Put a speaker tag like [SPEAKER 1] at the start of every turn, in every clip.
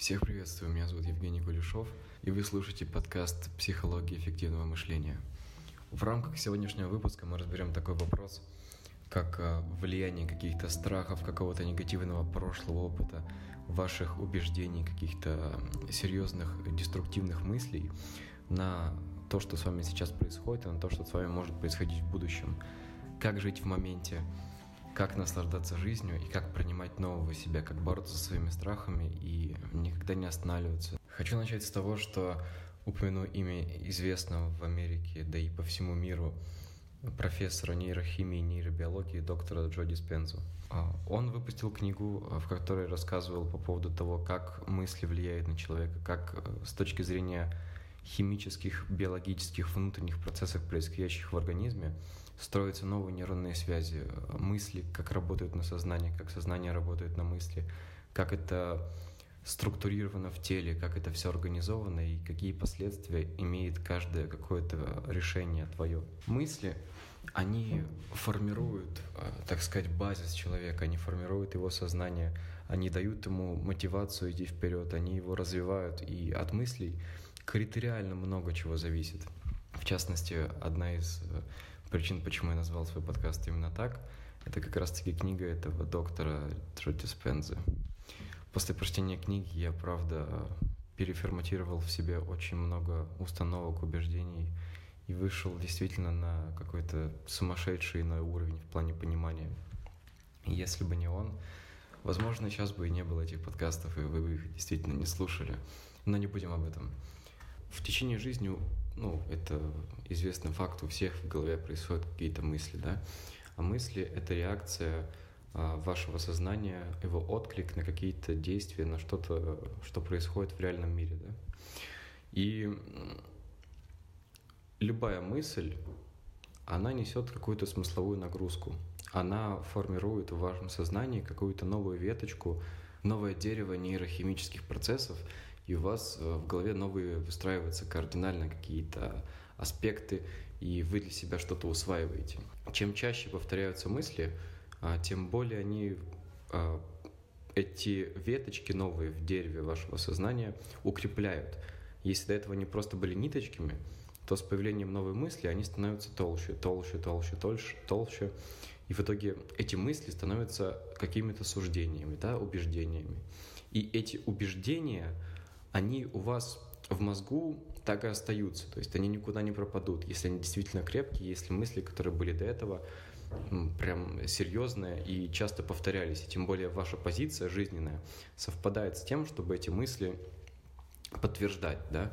[SPEAKER 1] Всех приветствую, меня зовут Евгений Кулешов, и вы слушаете подкаст «Психология эффективного мышления». В рамках сегодняшнего выпуска мы разберем такой вопрос, как э, влияние каких-то страхов, какого-то негативного прошлого опыта, ваших убеждений, каких-то серьезных деструктивных мыслей на то, что с вами сейчас происходит, и на то, что с вами может происходить в будущем. Как жить в моменте, как наслаждаться жизнью и как принимать нового себя, как бороться со своими страхами и никогда не останавливаться. Хочу начать с того, что упомяну имя известного в Америке, да и по всему миру профессора нейрохимии и нейробиологии доктора Джо Диспензу. А, он выпустил книгу, в которой рассказывал по поводу того, как мысли влияют на человека, как э, с точки зрения химических, биологических, внутренних процессов, происходящих в организме, строятся новые нейронные связи, мысли, как работают на сознание, как сознание работает на мысли, как это структурировано в теле, как это все организовано и какие последствия имеет каждое какое-то решение твое. Мысли, они формируют, э, так сказать, базис человека, они формируют его сознание, они дают ему мотивацию идти вперед, они его развивают, и от мыслей критериально много чего зависит. В частности, одна из э, причин, почему я назвал свой подкаст именно так, это как раз-таки книга этого доктора Джо Диспензы. После прочтения книги я, правда, переформатировал в себе очень много установок, убеждений и вышел действительно на какой-то сумасшедший иной уровень в плане понимания. И если бы не он, возможно, сейчас бы и не было этих подкастов, и вы бы их действительно не слушали. Но не будем об этом. В течение жизни, ну, это известный факт, у всех в голове происходят какие-то мысли, да, а мысли — это реакция а, вашего сознания, его отклик на какие-то действия, на что-то, что происходит в реальном мире, да. И любая мысль, она несет какую-то смысловую нагрузку. Она формирует в вашем сознании какую-то новую веточку, новое дерево нейрохимических процессов, и у вас э, в голове новые выстраиваются кардинально какие-то аспекты, и вы для себя что-то усваиваете. Чем чаще повторяются мысли, а, тем более они а, эти веточки новые в дереве вашего сознания укрепляют. Если до этого они просто были ниточками, то с появлением новой мысли они становятся толще, толще, толще, толще, толще. И в итоге эти мысли становятся какими-то суждениями, да, убеждениями. И эти убеждения, они у вас в мозгу так и остаются, то есть они никуда не пропадут, если они действительно крепкие, если мысли, которые были до этого, прям серьезные и часто повторялись, и тем более ваша позиция жизненная совпадает с тем, чтобы эти мысли подтверждать, да.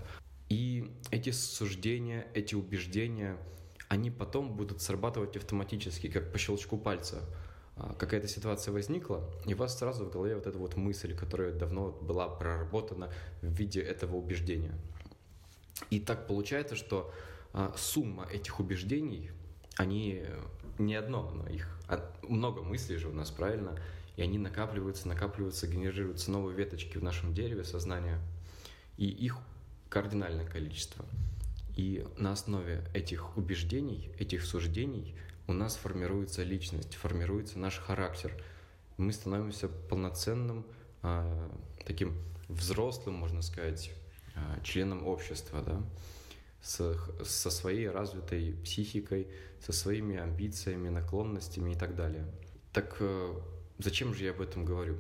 [SPEAKER 1] И эти суждения, эти убеждения, они потом будут срабатывать автоматически, как по щелчку пальца. А, какая-то ситуация возникла, и у вас сразу в голове вот эта вот мысль, которая давно была проработана в виде этого убеждения. И так получается, что а, сумма этих убеждений, они не одно, но их много мыслей же у нас, правильно? И они накапливаются, накапливаются, генерируются новые веточки в нашем дереве сознания. И их кардинальное количество. И на основе этих убеждений, этих суждений у нас формируется личность, формируется наш характер. Мы становимся полноценным, э, таким взрослым, можно сказать, э, членом общества, да, с, со своей развитой психикой, со своими амбициями, наклонностями и так далее. Так э, зачем же я об этом говорю?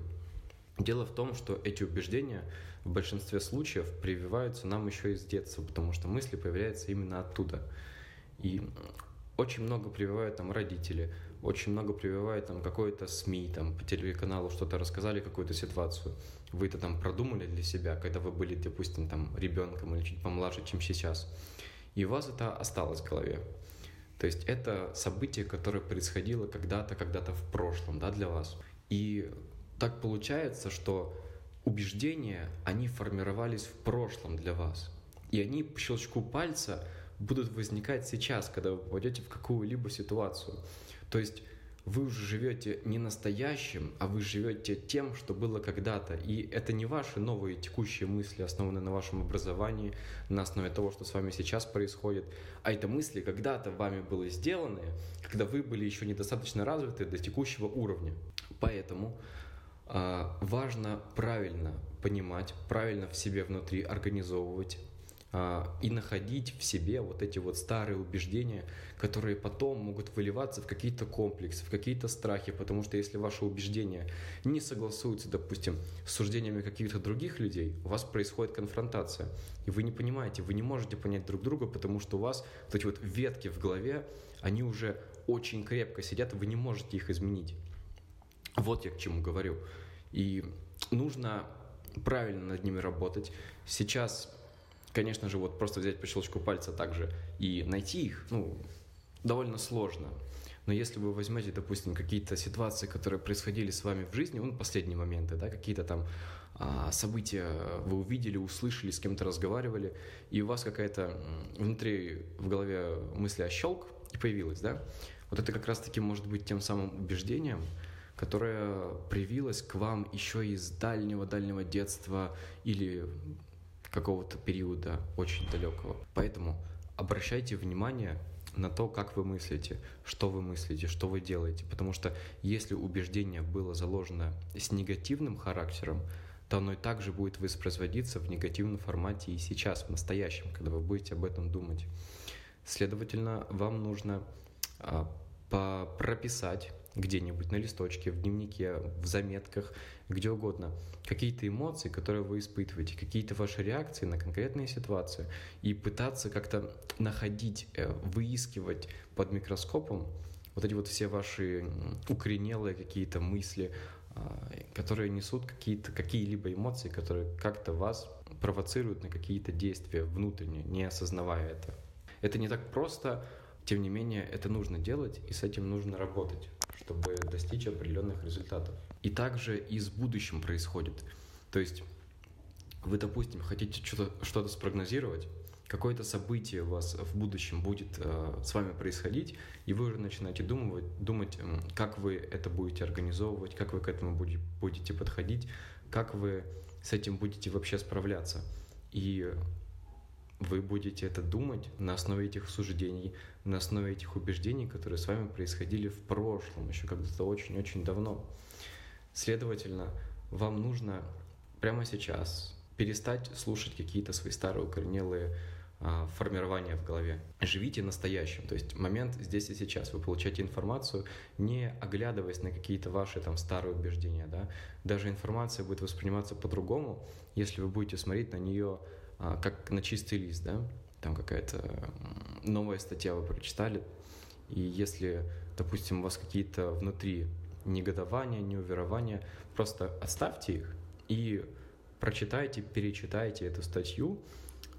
[SPEAKER 1] Дело в том, что эти убеждения в большинстве случаев прививаются нам еще из детства, потому что мысли появляются именно оттуда. И очень много прививают там родители, очень много прививают там какой-то СМИ, там по телеканалу что-то рассказали, какую-то ситуацию. Вы это там продумали для себя, когда вы были, допустим, там ребенком или чуть помладше, чем сейчас. И у вас это осталось в голове. То есть это событие, которое происходило когда-то, когда-то в прошлом, да, для вас. И так получается, что убеждения, они формировались в прошлом для вас. И они по щелчку пальца будут возникать сейчас, когда вы попадете в какую-либо ситуацию. То есть вы уже живете не настоящим, а вы живете тем, что было когда-то. И это не ваши новые текущие мысли, основанные на вашем образовании, на основе того, что с вами сейчас происходит, а это мысли когда-то вами были сделаны, когда вы были еще недостаточно развиты до текущего уровня. Поэтому а, важно правильно понимать, правильно в себе внутри организовывать и находить в себе вот эти вот старые убеждения, которые потом могут выливаться в какие-то комплексы, в какие-то страхи, потому что если ваши убеждения не согласуются, допустим, с суждениями каких-то других людей, у вас происходит конфронтация, и вы не понимаете, вы не можете понять друг друга, потому что у вас вот эти вот ветки в голове, они уже очень крепко сидят, вы не можете их изменить. Вот я к чему говорю. И нужно правильно над ними работать. Сейчас конечно же, вот просто взять по щелчку пальца также и найти их, ну, довольно сложно. Но если вы возьмете, допустим, какие-то ситуации, которые происходили с вами в жизни, ну, последние моменты, да, какие-то там а, события вы увидели, услышали, с кем-то разговаривали, и у вас какая-то внутри в голове мысль о щелк и появилась, да, вот это как раз-таки может быть тем самым убеждением, которое привилось к вам еще из дальнего-дальнего детства или какого-то периода очень далекого. Поэтому обращайте внимание на то, как вы мыслите, что вы мыслите, что вы делаете. Потому что если убеждение было заложено с негативным характером, то оно и также будет воспроизводиться в негативном формате и сейчас, в настоящем, когда вы будете об этом думать. Следовательно, вам нужно а, прописать где-нибудь на листочке, в дневнике, в заметках, где угодно, какие-то эмоции, которые вы испытываете, какие-то ваши реакции на конкретные ситуации, и пытаться как-то находить, э, выискивать под микроскопом вот эти вот все ваши укоренелые какие-то мысли, а, которые несут какие-то какие-либо эмоции, которые как-то вас провоцируют на какие-то действия внутренние, не осознавая это. Это не так просто, тем не менее, это нужно делать, и с этим нужно работать, чтобы достичь определенных результатов. И также и с будущим происходит. То есть вы, допустим, хотите что-то что спрогнозировать, какое-то событие у вас в будущем будет э, с вами происходить, и вы уже начинаете думать, думать, как вы это будете организовывать, как вы к этому будете подходить, как вы с этим будете вообще справляться. И вы будете это думать на основе этих суждений, на основе этих убеждений, которые с вами происходили в прошлом, еще когда-то очень-очень давно. Следовательно, вам нужно прямо сейчас перестать слушать какие-то свои старые укоренелые а, формирования в голове. Живите настоящим, то есть момент здесь и сейчас. Вы получаете информацию, не оглядываясь на какие-то ваши там старые убеждения. Да? Даже информация будет восприниматься по-другому, если вы будете смотреть на нее как на чистый лист, да, там какая-то новая статья вы прочитали, и если, допустим, у вас какие-то внутри негодования, неуверования, просто оставьте их и прочитайте, перечитайте эту статью,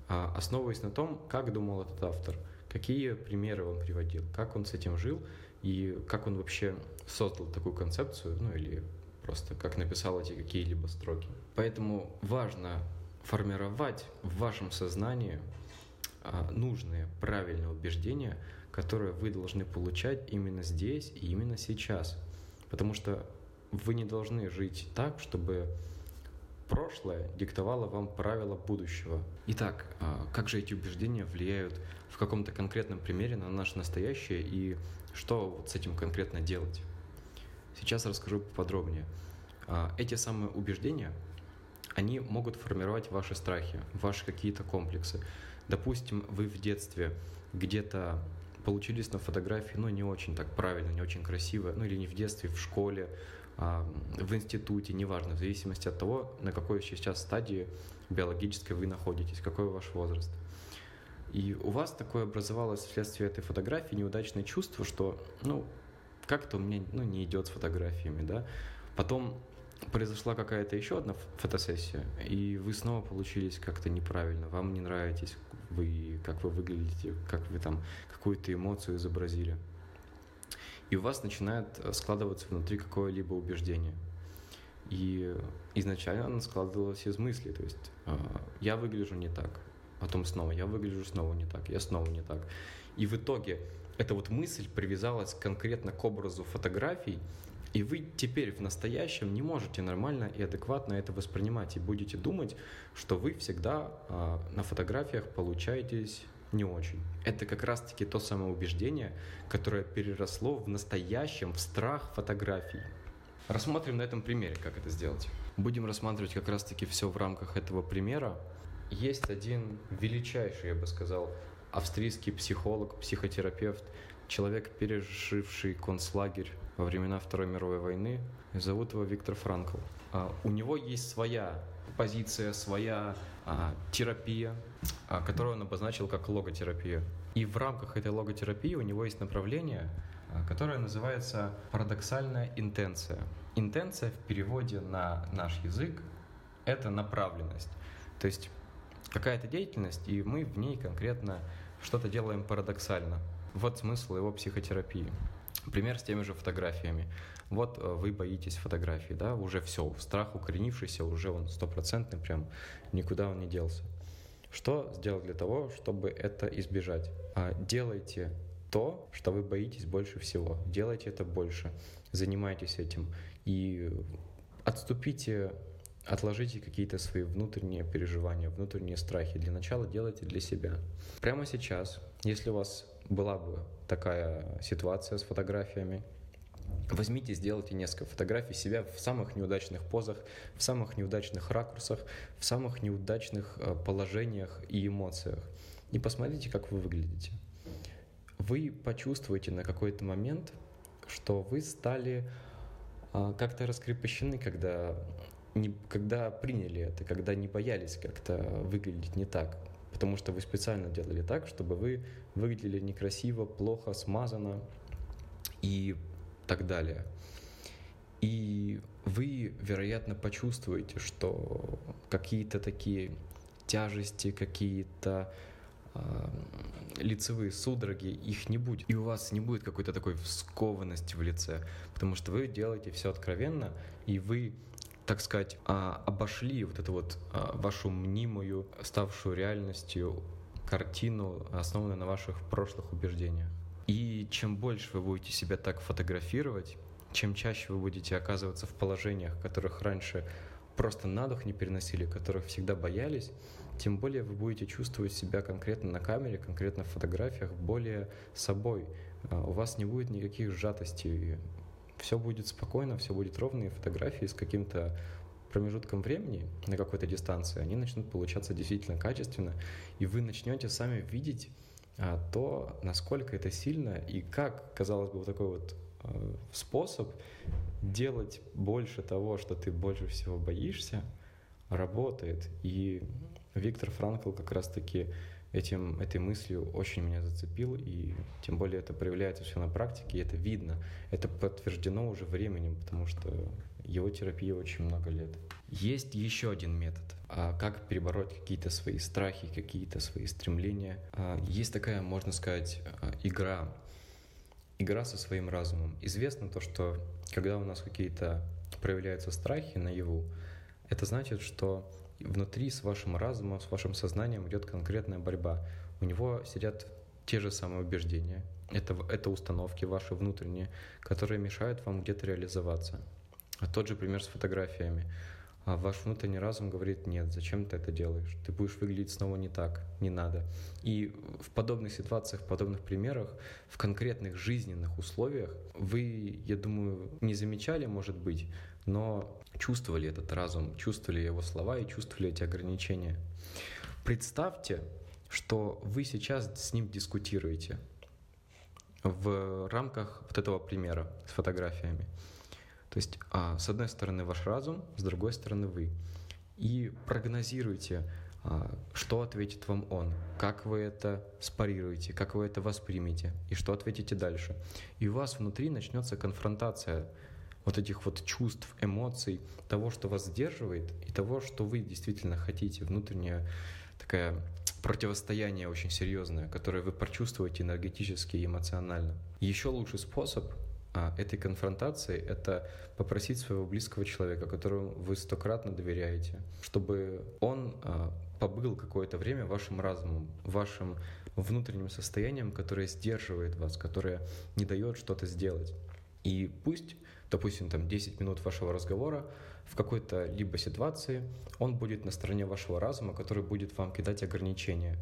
[SPEAKER 1] а, основываясь на том, как думал этот автор, какие примеры он приводил, как он с этим жил и как он вообще создал такую концепцию, ну или просто как написал эти какие-либо строки. Поэтому важно формировать в вашем сознании а, нужные, правильные убеждения, которые вы должны получать именно здесь и именно сейчас. Потому что вы не должны жить так, чтобы прошлое диктовало вам правила будущего. Итак, а, как же эти убеждения влияют в каком-то конкретном примере на наше настоящее и что вот с этим конкретно делать? Сейчас расскажу поподробнее. А, эти самые убеждения они могут формировать ваши страхи, ваши какие-то комплексы. Допустим, вы в детстве где-то получились на фотографии, ну, не очень так правильно, не очень красиво, ну, или не в детстве, в школе, а, в институте, неважно, в зависимости от того, на какой сейчас стадии биологической вы находитесь, какой ваш возраст. И у вас такое образовалось вследствие этой фотографии неудачное чувство, что, ну, как-то у меня ну, не идет с фотографиями, да. Потом произошла какая-то еще одна фотосессия, и вы снова получились как-то неправильно, вам не нравитесь, вы, как вы выглядите, как вы там какую-то эмоцию изобразили. И у вас начинает э, складываться внутри какое-либо убеждение. И изначально оно складывалось из мыслей, то есть э, я выгляжу не так, потом снова я выгляжу снова не так, я снова не так. И в итоге эта вот мысль привязалась конкретно к образу фотографий, и вы теперь в настоящем не можете нормально и адекватно это воспринимать и будете думать, что вы всегда э, на фотографиях получаетесь не очень. Это как раз-таки то самое убеждение, которое переросло в настоящем, в страх фотографий. Рассмотрим на этом примере, как это сделать. Будем рассматривать как раз-таки все в рамках этого примера. Есть один величайший, я бы сказал, австрийский психолог, психотерапевт, человек, переживший концлагерь во времена Второй мировой войны. Зовут его Виктор Франкл. А, у него есть своя позиция, своя а, терапия, а, которую он обозначил как логотерапия. И в рамках этой логотерапии у него есть направление, которое называется парадоксальная интенция. Интенция в переводе на наш язык — это направленность. То есть какая-то деятельность, и мы в ней конкретно что-то делаем парадоксально. Вот смысл его психотерапии. Пример с теми же фотографиями. Вот э, вы боитесь фотографии, да, уже все, страх укоренившийся, уже он стопроцентный, прям никуда он не делся. Что сделать для того, чтобы это избежать? А, делайте то, что вы боитесь больше всего. Делайте это больше. Занимайтесь этим. И отступите, отложите какие-то свои внутренние переживания, внутренние страхи. Для начала делайте для себя. Прямо сейчас, если у вас была бы такая ситуация с фотографиями, Возьмите, сделайте несколько фотографий себя в самых неудачных позах, в самых неудачных ракурсах, в самых неудачных э, положениях и эмоциях. И посмотрите, как вы выглядите. Вы почувствуете на какой-то момент, что вы стали э, как-то раскрепощены, когда, не, когда приняли это, когда не боялись как-то выглядеть не так потому что вы специально делали так, чтобы вы выглядели некрасиво, плохо, смазано и так далее. И вы, вероятно, почувствуете, что какие-то такие тяжести, какие-то э, лицевые судороги, их не будет. И у вас не будет какой-то такой скованности в лице, потому что вы делаете все откровенно, и вы так сказать, а, обошли вот эту вот а, вашу мнимую, ставшую реальностью картину, основанную на ваших прошлых убеждениях. И чем больше вы будете себя так фотографировать, чем чаще вы будете оказываться в положениях, которых раньше просто на дух не переносили, которых всегда боялись, тем более вы будете чувствовать себя конкретно на камере, конкретно в фотографиях, более собой. А, у вас не будет никаких сжатостей все будет спокойно, все будет ровно, и фотографии с каким-то промежутком времени на какой-то дистанции, они начнут получаться действительно качественно, и вы начнете сами видеть а, то, насколько это сильно и как, казалось бы, вот такой вот а, способ делать больше того, что ты больше всего боишься, работает. И Виктор Франкл как раз-таки этим, этой мыслью очень меня зацепил, и тем более это проявляется все на практике, и это видно. Это подтверждено уже временем, потому что его терапии очень много лет. Есть еще один метод, а как перебороть какие-то свои страхи, какие-то свои стремления. А, есть такая, можно сказать, а, игра, игра со своим разумом. Известно то, что когда у нас какие-то проявляются страхи наяву, это значит, что внутри с вашим разумом, с вашим сознанием идет конкретная борьба. У него сидят те же самые убеждения, это, это установки ваши внутренние, которые мешают вам где-то реализоваться. А тот же пример с фотографиями. А ваш внутренний разум говорит, нет, зачем ты это делаешь? Ты будешь выглядеть снова не так, не надо. И в подобных ситуациях, в подобных примерах, в конкретных жизненных условиях вы, я думаю, не замечали, может быть, но чувствовали этот разум, чувствовали его слова и чувствовали эти ограничения. Представьте, что вы сейчас с ним дискутируете в рамках вот этого примера с фотографиями. То есть, а, с одной стороны ваш разум, с другой стороны вы. И прогнозируйте, а, что ответит вам он, как вы это спарируете, как вы это воспримете, и что ответите дальше. И у вас внутри начнется конфронтация вот этих вот чувств, эмоций, того, что вас сдерживает, и того, что вы действительно хотите, внутреннее такое противостояние очень серьезное, которое вы прочувствуете энергетически и эмоционально. Еще лучший способ этой конфронтации — это попросить своего близкого человека, которому вы стократно доверяете, чтобы он а, побыл какое-то время вашим разумом, вашим внутренним состоянием, которое сдерживает вас, которое не дает что-то сделать. И пусть, допустим, там 10 минут вашего разговора в какой-то либо ситуации он будет на стороне вашего разума, который будет вам кидать ограничения.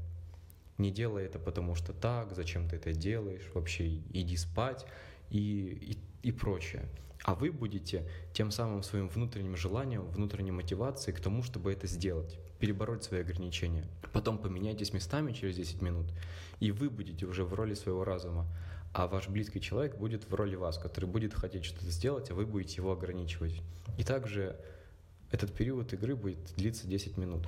[SPEAKER 1] Не делай это потому что так, зачем ты это делаешь, вообще иди спать и, и, и прочее. а вы будете тем самым своим внутренним желанием, внутренней мотивацией к тому, чтобы это сделать, перебороть свои ограничения. Потом поменяйтесь местами через 10 минут, и вы будете уже в роли своего разума, а ваш близкий человек будет в роли вас, который будет хотеть что-то сделать, а вы будете его ограничивать. И также этот период игры будет длиться 10 минут.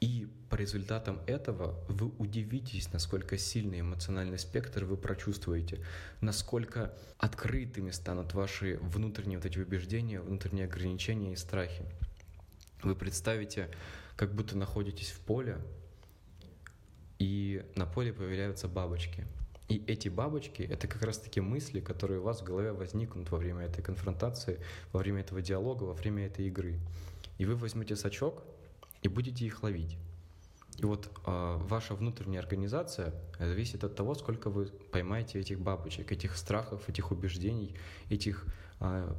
[SPEAKER 1] И по результатам этого вы удивитесь, насколько сильный эмоциональный спектр вы прочувствуете, насколько открытыми станут ваши внутренние вот эти убеждения, внутренние ограничения и страхи. Вы представите, как будто находитесь в поле, и на поле появляются бабочки. И эти бабочки — это как раз-таки мысли, которые у вас в голове возникнут во время этой конфронтации, во время этого диалога, во время этой игры. И вы возьмете сачок — и будете их ловить. И вот э, ваша внутренняя организация зависит от того, сколько вы поймаете этих бабочек, этих страхов, этих убеждений, этих э,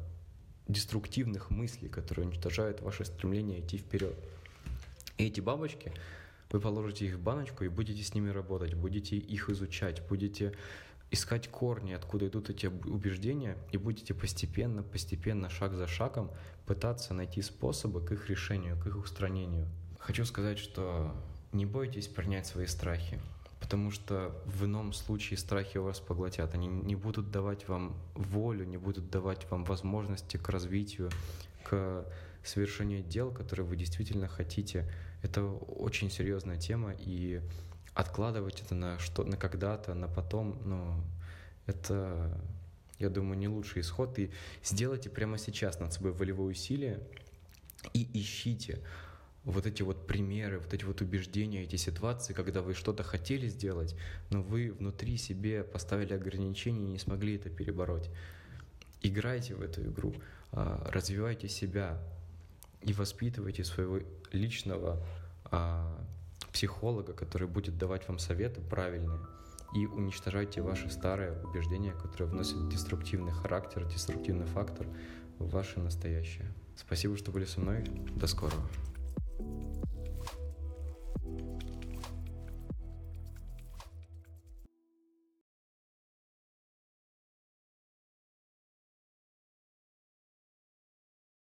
[SPEAKER 1] деструктивных мыслей, которые уничтожают ваше стремление идти вперед. И эти бабочки, вы положите их в баночку и будете с ними работать, будете их изучать, будете искать корни, откуда идут эти убеждения, и будете постепенно, постепенно, шаг за шагом пытаться найти способы к их решению, к их устранению. Хочу сказать, что не бойтесь принять свои страхи, потому что в ином случае страхи вас поглотят. Они не будут давать вам волю, не будут давать вам возможности к развитию, к совершению дел, которые вы действительно хотите. Это очень серьезная тема, и откладывать это на что на когда-то, на потом, ну, это, я думаю, не лучший исход. И сделайте прямо сейчас над собой волевое усилие и ищите вот эти вот примеры, вот эти вот убеждения, эти ситуации, когда вы что-то хотели сделать, но вы внутри себе поставили ограничения и не смогли это перебороть. Играйте в эту игру, а, развивайте себя и воспитывайте своего личного а, психолога, который будет давать вам советы правильные, и уничтожайте ваши старые убеждения, которые вносят деструктивный характер, деструктивный фактор в ваше настоящее. Спасибо, что были со мной. До скорого.